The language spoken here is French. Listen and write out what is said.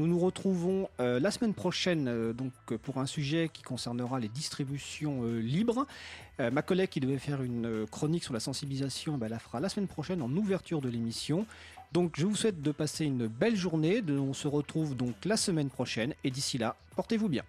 Nous nous retrouvons euh, la semaine prochaine euh, donc pour un sujet qui concernera les distributions euh, libres. Ma collègue qui devait faire une chronique sur la sensibilisation, bah, la fera la semaine prochaine en ouverture de l'émission. Donc je vous souhaite de passer une belle journée. On se retrouve donc la semaine prochaine et d'ici là, portez-vous bien.